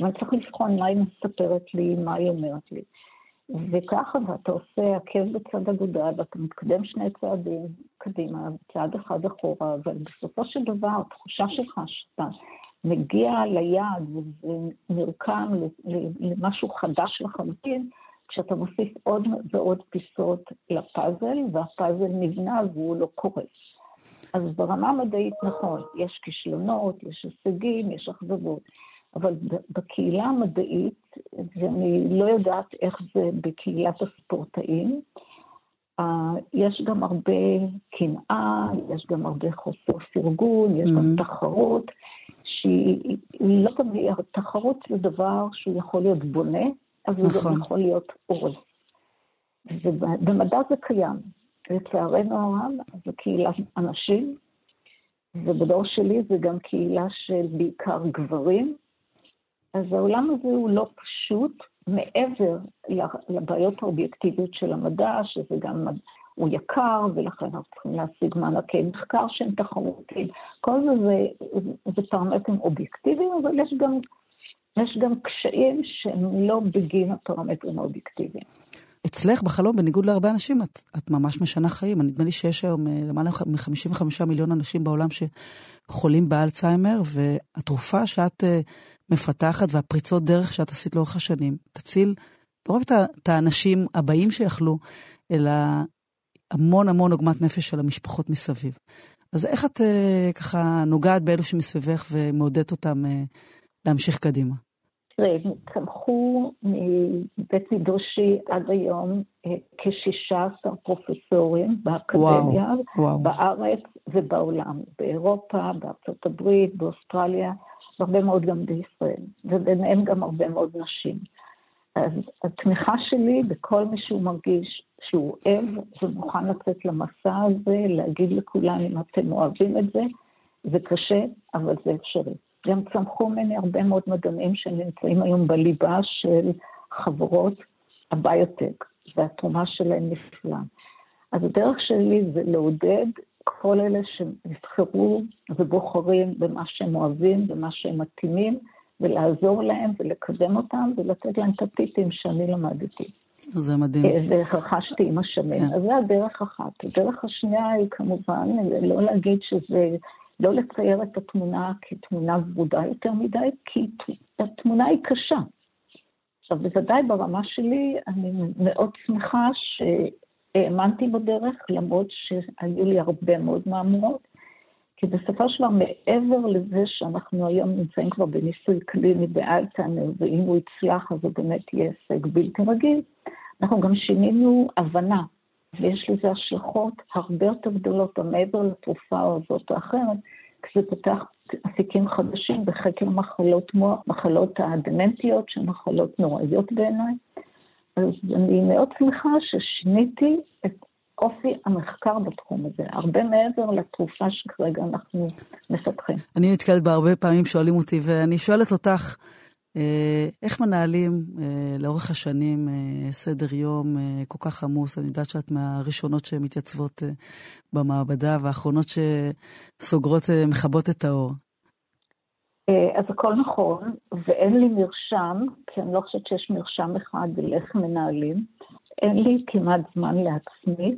אבל צריך לבחון מה היא מספרת לי, מה היא אומרת לי. וככה, ואתה עושה עקב בצד אגודל, ואתה מתקדם שני צעדים קדימה, צעד אחד אחורה, אבל בסופו של דבר, התחושה שלך שאתה מגיע ליעד וזה נרקם למשהו חדש לחלוטין, כשאתה מוסיף עוד ועוד פיסות לפאזל, והפאזל נבנה והוא לא קורס. אז ברמה המדעית, נכון, יש כישלונות, יש הישגים, יש אכזבות. אבל בקהילה המדעית, ואני לא יודעת איך זה בקהילת הספורטאים, יש גם הרבה קנאה, יש גם הרבה חוסר פרגון, יש גם mm-hmm. תחרות, שהיא לא תמיד, תחרות זה דבר שהוא יכול להיות בונה, אבל הוא גם נכון. יכול להיות אורז. ובמדע זה קיים. לצערנו הרב, זו קהילת אנשים, ובדור שלי זה גם קהילה של בעיקר גברים, אז העולם הזה הוא לא פשוט מעבר לבעיות האובייקטיביות של המדע, שזה גם, הוא יקר, ולכן אנחנו צריכים להשיג מענקי מחקר שהם תחרותיים. כל זה זה, זה פרמטרים אובייקטיביים, אבל יש גם, יש גם קשיים שהם לא בגין הפרמטרים האובייקטיביים. אצלך בחלום, בניגוד להרבה אנשים, את, את ממש משנה חיים. נדמה לי שיש היום אה, למעלה מ-55 מיליון אנשים בעולם שחולים באלצהיימר, והתרופה שאת uh, מפתחת והפריצות דרך שאת עשית לאורך השנים, תציל לא רק את האנשים הבאים שיכלו, אלא המון המון עוגמת נפש של המשפחות מסביב. אז איך את uh, ככה נוגעת באלו שמסביבך ומעודדת אותם uh, להמשיך קדימה? תראה, צמחו מבית מדרשי עד היום אה, כ-16 פרופסורים באקדמיה, וואו, וואו. בארץ ובעולם, באירופה, בארצות הברית, באוסטרליה, והרבה מאוד גם בישראל, וביניהם גם הרבה מאוד נשים. אז התמיכה שלי בכל מי שהוא מרגיש שהוא אוהב ומוכן לצאת למסע הזה, להגיד לכולם אם אתם אוהבים את זה, זה קשה, אבל זה אפשרי. גם צמחו ממני הרבה מאוד מדענים שנמצאים היום בליבה של חברות הביוטק, והתרומה שלהם נפלאה. אז הדרך שלי זה לעודד כל אלה שנבחרו ובוחרים במה שהם אוהבים, במה שהם מתאימים, ולעזור להם ולקדם אותם ולתת להם את הטיפים שאני למדתי. זה מדהים. אה, ורכשתי עם השנים. כן. אז זו הדרך אחת. הדרך השנייה היא כמובן לא להגיד שזה לא לצייר את התמונה כתמונה ורודה יותר מדי, כי התמונה היא קשה. עכשיו, בוודאי ברמה שלי, אני מאוד שמחה שהאמנתי בדרך, למרות שהיו לי הרבה מאוד מהמורות, כי בסופו של דבר, מעבר לזה שאנחנו היום נמצאים כבר בניסוי קליני באלטהיימר, ואם הוא יצלח אז הוא באמת יהיה הישג בלתי רגיל, אנחנו גם שינינו הבנה ויש לזה השלכות הרבה יותר גדולות, מעבר לתרופה הזאת או אחרת, כשזה פותח אפיקים חדשים בחקר מחלות מוח, מחלות הדמנטיות, שהן מחלות נוראיות בעיניי. אני מאוד שמחה ששיניתי את אופי המחקר בתחום הזה, הרבה מעבר לתרופה שכרגע אנחנו מפתחים. אני נתקלת בהרבה פעמים שואלים אותי, ואני שואלת אותך, אה, איך מנהלים אה, לאורך השנים אה, סדר יום כל כך עמוס? אני יודעת שאת מהראשונות שמתייצבות במעבדה והאחרונות שסוגרות, מכבות את האור. אז הכל נכון, ואין לי מרשם, כי אני לא חושבת שיש מרשם אחד לאיך מנהלים. אין לי כמעט זמן לעצמי.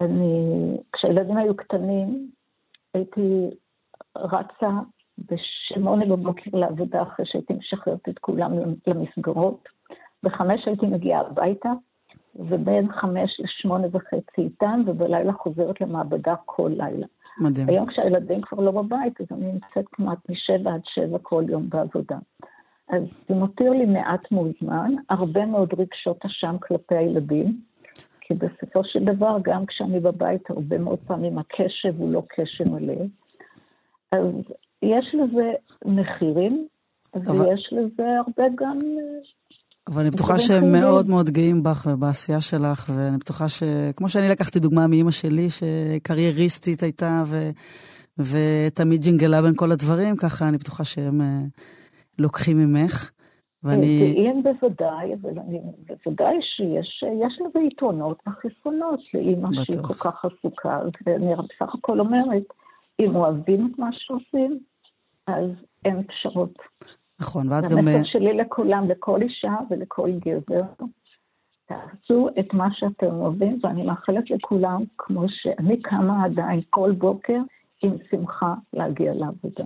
אני, כשהילדים היו קטנים, הייתי רצה בשמונה בבוקר לעבודה אחרי שהייתי משחררת את כולם למסגרות. בחמש הייתי מגיעה הביתה, ובין חמש לשמונה וחצי איתם, ובלילה חוזרת למעבדה כל לילה. מדהים. היום כשהילדים כבר לא בבית, אז אני נמצאת כמעט משבע עד שבע כל יום בעבודה. אז זה מותיר לי מעט מאוד זמן, הרבה מאוד רגשות אשם כלפי הילדים, כי בסופו של דבר, גם כשאני בבית, הרבה מאוד פעמים הקשב הוא לא קשב מלא. אז יש לזה מחירים, אבל... ויש לזה הרבה גם... אבל אני בטוחה שהם מאוד מאוד גאים בך ובעשייה שלך, ואני בטוחה ש... כמו שאני לקחתי דוגמה מאימא שלי, שקרייריסטית הייתה ו... ותמיד ג'ינגלה בין כל הדברים, ככה אני בטוחה שהם uh, לוקחים ממך. ואני... גאים בוודאי, אבל בוודאי שיש לזה יתרונות וחסרונות לאימא שהיא כל כך עסוקה, ואני בסך הכל אומרת, אם אוהבים את מה שעושים, אז אין פשרות. נכון, ואת גם... המסר שלי לכולם, לכל אישה ולכל גבר, תעשו את מה שאתם אוהבים, ואני מאחלת לכולם, כמו שאני קמה עדיין כל בוקר, עם שמחה להגיע לעבודה.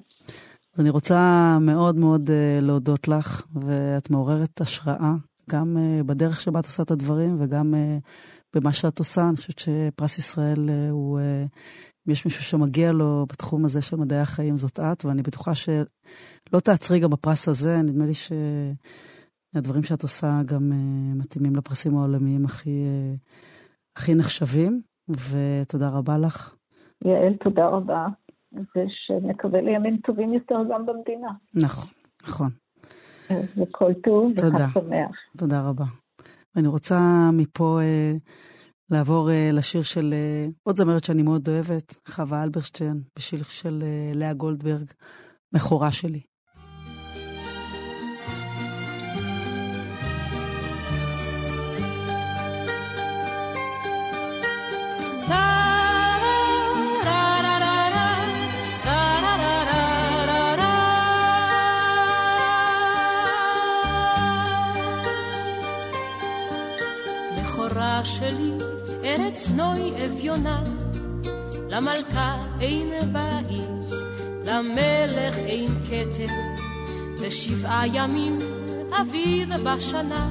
אז אני רוצה מאוד מאוד uh, להודות לך, ואת מעוררת השראה, גם uh, בדרך שבה את עושה את הדברים וגם במה שאת עושה. אני חושבת שפרס ישראל הוא אם יש מישהו שמגיע לו בתחום הזה של מדעי החיים, זאת את, ואני בטוחה שלא תעצרי גם בפרס הזה, נדמה לי שהדברים שאת עושה גם uh, מתאימים לפרסים העולמיים הכי, uh, הכי נחשבים, ותודה רבה לך. יעל, תודה רבה, ושנקווה לימים טובים יותר גם במדינה. נכון, נכון. וכל טוב וחג שמח. תודה רבה. ואני רוצה מפה... Uh, לעבור uh, לשיר של uh, עוד זמרת שאני מאוד אוהבת, חווה אלברשטיין, בשיר של uh, לאה גולדברג, מכורה שלי. ארץ נוי אביונה, למלכה אין בית, למלך אין כתר, ושבעה ימים אביב בשנה,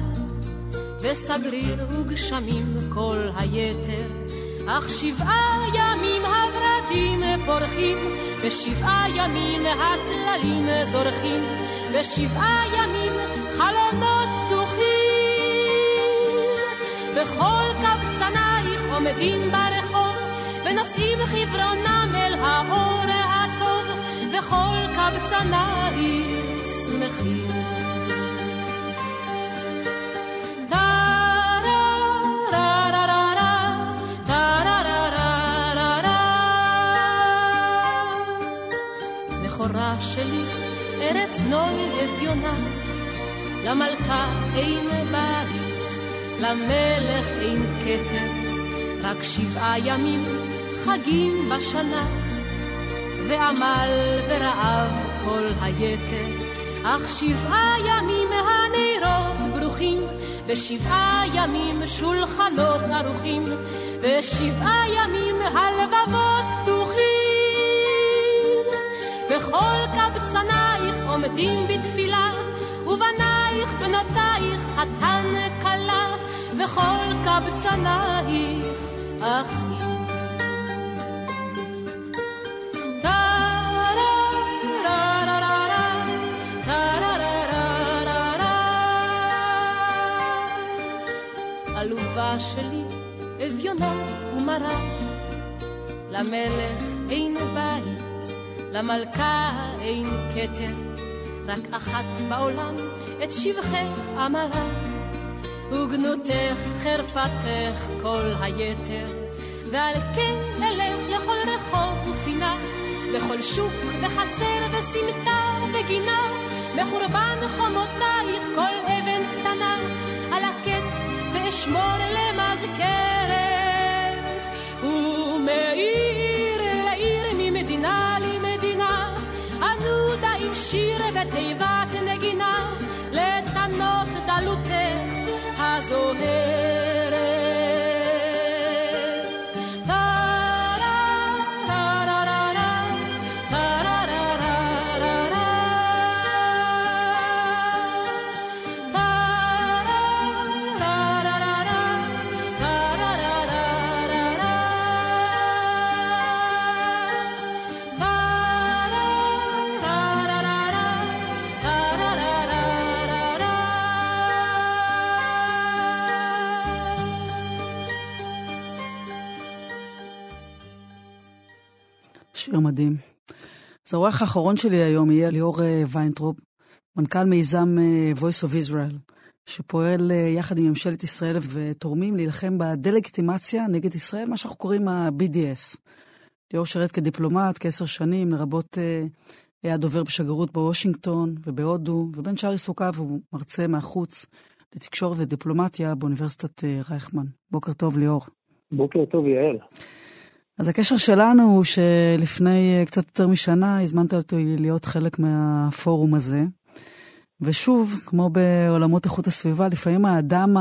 וסגריר וגשמים כל היתר, אך שבעה ימים הורדים פורחים, ושבעה ימים הטללים זורחים, ושבעה ימים חלונות פתוחים. וכל קבצנייך עומדים ברחוב, ונושאים חברונם אל האור הטוב, וכל קבצנייך שמחים. ארץ נוי אביונה, למלכה אין בית, למלך אין כתר, רק שבעה ימים חגים בשנה, ועמל ורעב כל היתר, אך שבעה ימים הנרות ברוכים, ושבעה ימים שולחנות ערוכים, ושבעה ימים הלבבות פתוחים. וכל קבצנייך עומדים בתפילה, ובנייך בנותייך חתן כלה, וכל קבצנייך עלובה שלי, אביונה ומרה, למלך אין בית, למלכה אין כתר, רק אחת בעולם את שבחך אמרה, וגנותך חרפתך כל היתר, ועל כן אלך לכל רחוב ופינה, לכל שוק וחצר וסמטה וגינה, מחורבן חומותייך כל אבן קטנה, ואשמור למזכרת, ומעיר לעיר ממדינה למדינה, אנודה עם שיר ותיבת נגינה, לתנות דלותך הזוהרת. מדהים. אז האורח האחרון שלי היום יהיה ליאור אה, ויינטרופ, מנכ"ל מיזם אה, Voice of Israel, שפועל אה, יחד עם ממשלת ישראל ותורמים להילחם בדה-לגיטימציה נגד ישראל, מה שאנחנו קוראים ה-BDS. ליאור שירת כדיפלומט כעשר שנים, לרבות היה דובר בשגרירות בוושינגטון ובהודו, ובין שאר עיסוקיו הוא מרצה מהחוץ לתקשורת ודיפלומטיה באוניברסיטת רייכמן. בוקר טוב, ליאור. בוקר טוב, יעל. אז הקשר שלנו הוא שלפני קצת יותר משנה הזמנת אותי להיות חלק מהפורום הזה. ושוב, כמו בעולמות איכות הסביבה, לפעמים האדם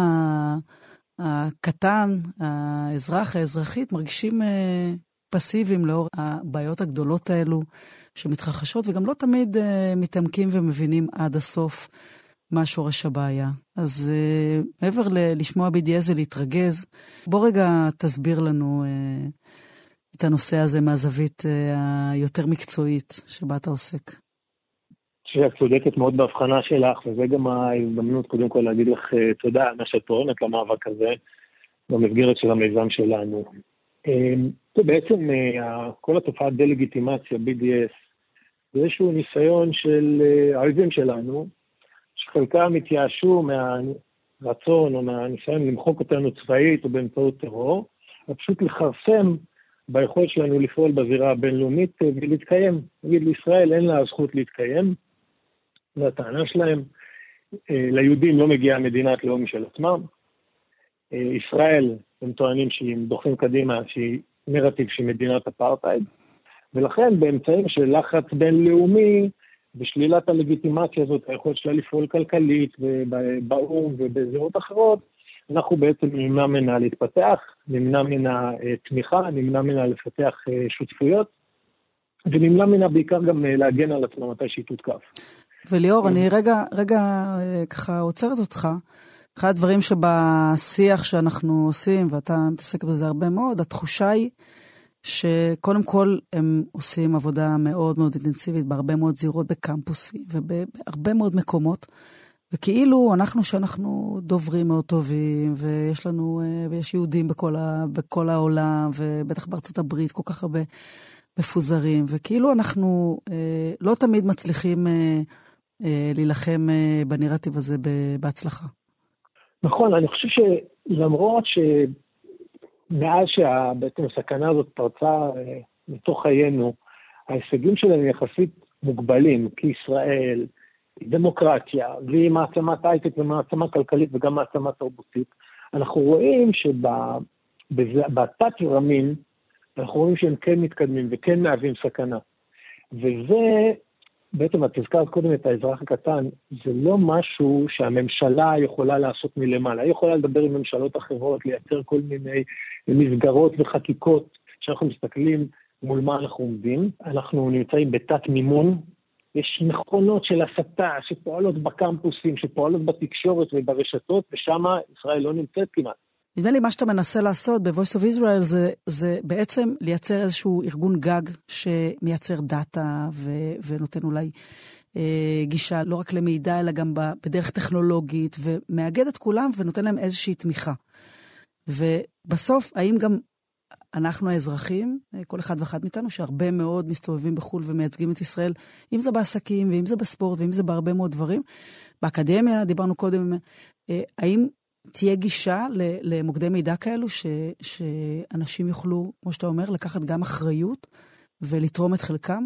הקטן, האזרח, האזרחית, מרגישים פסיביים לאור הבעיות הגדולות האלו שמתרחשות, וגם לא תמיד מתעמקים ומבינים עד הסוף מה שורש הבעיה. אז מעבר ללשמוע BDS ולהתרגז, בוא רגע תסביר לנו את הנושא הזה מהזווית היותר מקצועית שבה אתה עוסק. שאת צודקת מאוד בהבחנה שלך, וזה גם ההזדמנות קודם כל להגיד לך תודה על מה שאת תורמת למאבק הזה במסגרת של המיזם שלנו. זה בעצם כל התופעת דה-לגיטימציה, BDS, זה איזשהו ניסיון של האויבים שלנו, שחלקם התייאשו מהרצון או מהניסיון למחוק אותנו צבאית או באמצעות טרור, ופשוט לכרסם ביכולת שלנו לפעול בזירה הבינלאומית ולהתקיים. נגיד, לישראל אין לה הזכות להתקיים, זו הטענה שלהם. ליהודים לא מגיעה מדינת לאום משל עצמם. ישראל, הם טוענים שהיא דוחים קדימה, שהיא נרטיב שהיא מדינת אפרטהייד, ולכן באמצעים של לחץ בינלאומי ושלילת הלגיטימציה הזאת, היכולת שלה לפעול כלכלית ובאו"ם ובזירות אחרות, אנחנו בעצם נמנע ממנה להתפתח, נמנע ממנה תמיכה, נמנע ממנה לפתח שותפויות, ונמנע ממנה בעיקר גם להגן על עצמה מתי שהיא תותקף. וליאור, אני רגע, רגע ככה עוצרת אותך. אחד הדברים שבשיח שאנחנו עושים, ואתה מתעסק בזה הרבה מאוד, התחושה היא שקודם כל הם עושים עבודה מאוד מאוד אינטנסיבית בהרבה מאוד זירות בקמפוסים ובהרבה מאוד מקומות. וכאילו אנחנו שאנחנו דוברים מאוד טובים, ויש לנו, אה, ויש יהודים בכל, ה, בכל העולם, ובטח בארצות הברית כל כך הרבה מפוזרים, וכאילו אנחנו אה, לא תמיד מצליחים אה, להילחם בנרטיב הזה בהצלחה. נכון, אני חושב שלמרות שמאז שבעצם הסכנה הזאת פרצה מתוך חיינו, ההישגים שלהם יחסית מוגבלים, כי ישראל דמוקרטיה, והיא מעצמת הייטק ומעצמה כלכלית וגם מעצמה תרבותית. אנחנו רואים שבתת רמים, אנחנו רואים שהם כן מתקדמים וכן מהווים סכנה. וזה בעצם את הזכרת קודם את האזרח הקטן, זה לא משהו שהממשלה יכולה לעשות מלמעלה. היא יכולה לדבר עם ממשלות אחרות, לייצר כל מיני מסגרות וחקיקות שאנחנו מסתכלים מול מה אנחנו עומדים. אנחנו נמצאים בתת מימון. יש מכונות של הסתה שפועלות בקמפוסים, שפועלות בתקשורת וברשתות, ושם ישראל לא נמצאת כמעט. נדמה לי מה שאתה מנסה לעשות ב-voice of Israel זה, זה בעצם לייצר איזשהו ארגון גג שמייצר דאטה ו- ונותן אולי אה, גישה לא רק למידע, אלא גם בדרך טכנולוגית, ומאגד את כולם ונותן להם איזושהי תמיכה. ובסוף, האם גם אנחנו האזרחים, אה, כל אחד ואחת מאיתנו, שהרבה מאוד מסתובבים בחו"ל ומייצגים את ישראל, אם זה בעסקים, ואם זה בספורט, ואם זה בהרבה מאוד דברים. באקדמיה, דיברנו קודם, אה, האם תהיה גישה למוקדי מידע כאלו, ש, שאנשים יוכלו, כמו שאתה אומר, לקחת גם אחריות ולתרום את חלקם?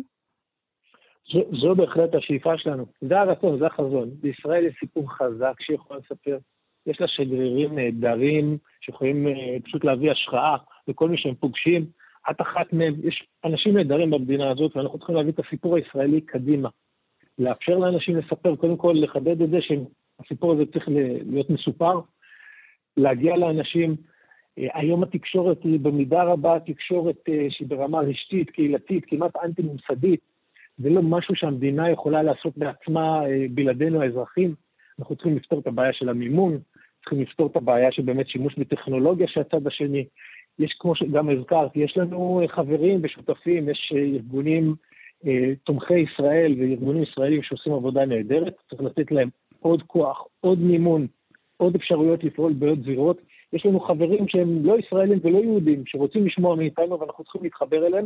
זו, זו בהחלט השאיפה שלנו. זה הרצון, זה החזון. בישראל יש סיפור חזק שיכול לספר. יש לה שגרירים נהדרים שיכולים uh, פשוט להביא השראה לכל מי שהם פוגשים. את אחת מהם, יש אנשים נהדרים במדינה הזאת, ואנחנו צריכים להביא את הסיפור הישראלי קדימה. לאפשר לאנשים לספר, קודם כל לחדד את זה שהסיפור הזה צריך להיות מסופר, להגיע לאנשים. אה, היום התקשורת היא במידה רבה תקשורת אה, שהיא ברמה רשתית, קהילתית, כמעט אנטי-ממסדית. זה לא משהו שהמדינה יכולה לעשות בעצמה אה, בלעדינו האזרחים. אנחנו צריכים לפתור את הבעיה של המימון, צריכים לפתור את הבעיה של באמת שימוש בטכנולוגיה שהצד השני. יש, כמו שגם הזכרת, יש לנו חברים ושותפים, יש ארגונים אה, תומכי ישראל וארגונים ישראלים שעושים עבודה נהדרת, צריך לתת להם עוד כוח, עוד מימון, עוד אפשרויות לפעול בעוד זירות. יש לנו חברים שהם לא ישראלים ולא יהודים, שרוצים לשמוע מאיתנו ואנחנו צריכים להתחבר אליהם,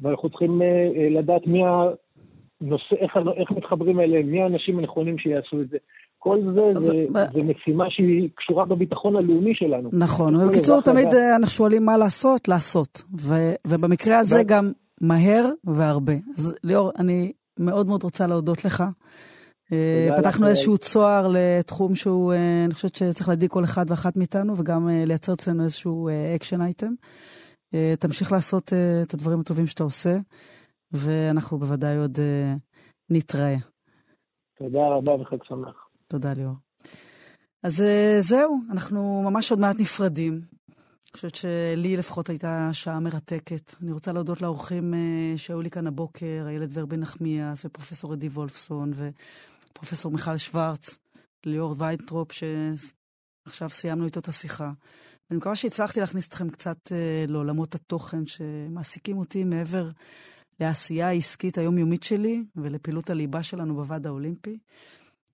ואנחנו צריכים uh, לדעת מי הנושא, איך, איך מתחברים אליהם, מי האנשים הנכונים שיעשו את זה. כל זה, זה, זה, זה משימה שהיא קשורה בביטחון הלאומי שלנו. נכון, ובקיצור תמיד. אה, אנחנו שואלים מה לעשות, לעשות. ו, ובמקרה הזה גם מהר והרבה. אז ליאור, אני מאוד מאוד רוצה להודות לך. אה, פתחנו איזשהו צוהר לתחום שהוא, אה, אני חושבת שצריך להדאיג כל אחד ואחת מאיתנו, וגם אה, לייצר אצלנו איזשהו action item. תמשיך לעשות את הדברים הטובים שאתה עושה, ואנחנו בוודאי עוד נתראה. תודה רבה וחג שמח. תודה, ליאור. אז זהו, אנחנו ממש עוד מעט נפרדים. אני חושבת שלי לפחות הייתה שעה מרתקת. אני רוצה להודות לאורחים שהיו לי כאן הבוקר, איילת ורבין נחמיאס ופרופסור אדי וולפסון, ו... פרופסור מיכל שוורץ, ליאור ויינטרופ, שעכשיו סיימנו איתו את השיחה. אני מקווה שהצלחתי להכניס אתכם קצת אה, לעולמות התוכן שמעסיקים אותי מעבר לעשייה העסקית היומיומית שלי ולפעילות הליבה שלנו בוועד האולימפי.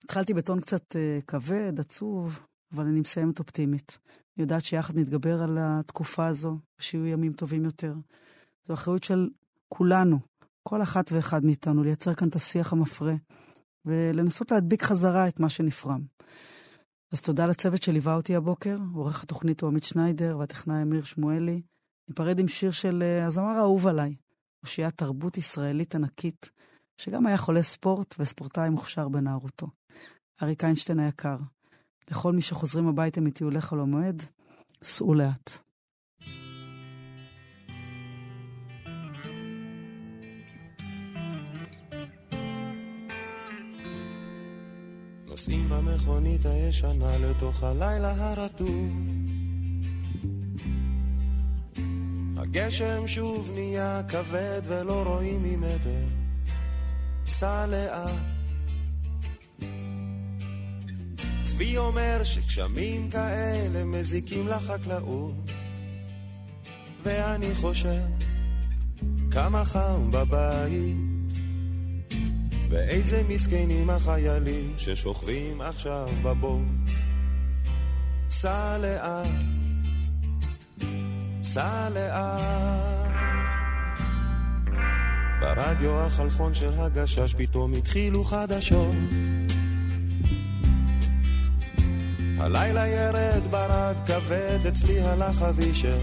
התחלתי בטון קצת אה, כבד, עצוב, אבל אני מסיימת אופטימית. אני יודעת שיחד נתגבר על התקופה הזו, ושיהיו ימים טובים יותר. זו אחריות של כולנו, כל אחת ואחד מאיתנו, לייצר כאן את השיח המפרה, ולנסות להדביק חזרה את מה שנפרם. אז תודה לצוות שליווה אותי הבוקר, עורך התוכנית הוא עמית שניידר והטכנאי אמיר שמואלי. ניפרד עם שיר של אה, הזמר האהוב עליי, אושיית תרבות ישראלית ענקית, שגם היה חולה ספורט וספורטאי מוכשר בנערותו. אריק איינשטיין היקר, לכל מי שחוזרים הביתה מטיולי חול המועד, סעו לאט. נוסעים במכונית הישנה לתוך הלילה הרטוב. הגשם שוב נהיה כבד ולא רואים ממטר. סע לאט. צבי אומר שגשמים כאלה מזיקים לחקלאות. ואני חושב כמה חם בבית. ואיזה מסכנים החיילים ששוכבים עכשיו בבוט. סע לאט, סע לאט. ברדיו החלפון של הגשש פתאום התחילו חדשות. הלילה ירד ברד כבד, אצלי הלך אבישר.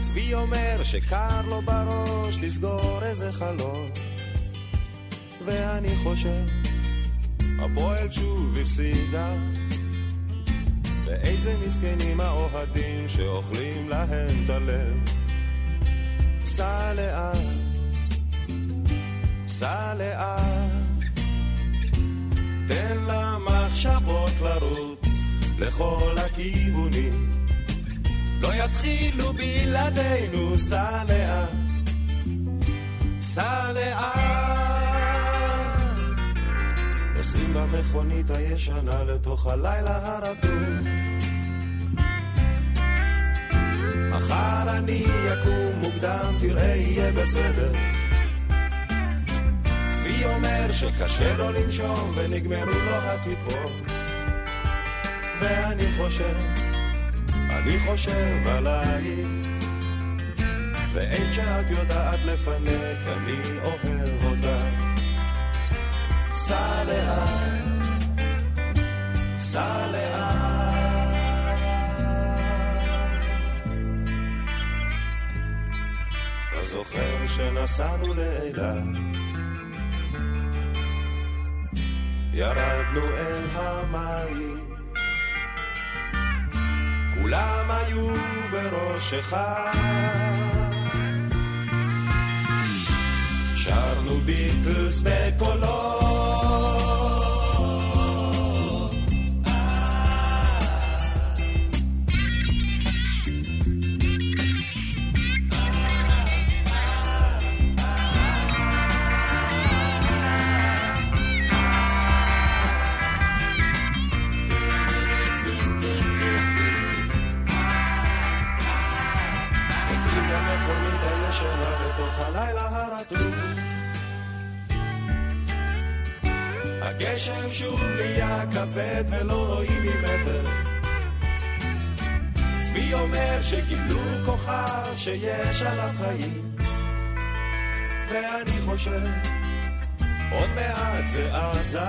צבי אומר שקר לו בראש לסגור איזה חלום. ואני חושב, הפועל שוב הפסידה. ואיזה מסכנים האוהדים שאוכלים להם את הלב. סע לאט, סע לאט, תן למחשבות לרוץ לכל הכיוונים. לא יתחילו בלעדינו, סע לאט, סע לאט. נוסעים במכונית הישנה לתוך הלילה הרדום. מחר אני אקום מוקדם, תראה יהיה בסדר. צבי אומר שקשה לו לנשום ונגמרו לו הטיפות. ואני חושב, אני חושב עלייך. ואין שאת יודעת לפנק, אני אוהב אותך. סע לאט, סע לאט. זוכר שנסענו לאילת, ירדנו אל המים, כולם היו בראש אחד. שרנו ביטלס בקולות הגשם שוב נהיה כבד ולא רואים ממטר. צבי אומר שגילו כוכב שיש על החיים. ואני חושב, עוד מעט זה עזה.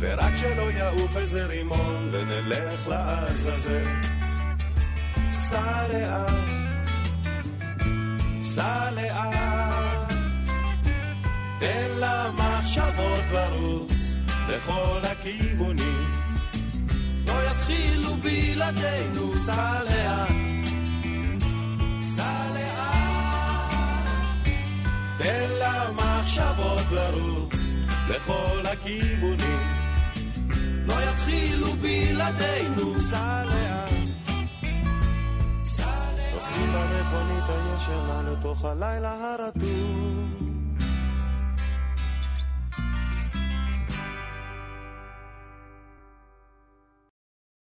ורק שלא יעוף איזה רימון ונלך לעזאזל. סע לאט, סע לאט, תן למחשבות לרוץ לכל הכיוונים. לא יתחילו בלעדינו, סע לאט, סע לאט, תן למחשבות לרוץ לכל הכיוונים. לא יתחילו בלעדינו, סע לאט. נוסעים במכונית הישנה לתוך הלילה הרטוב.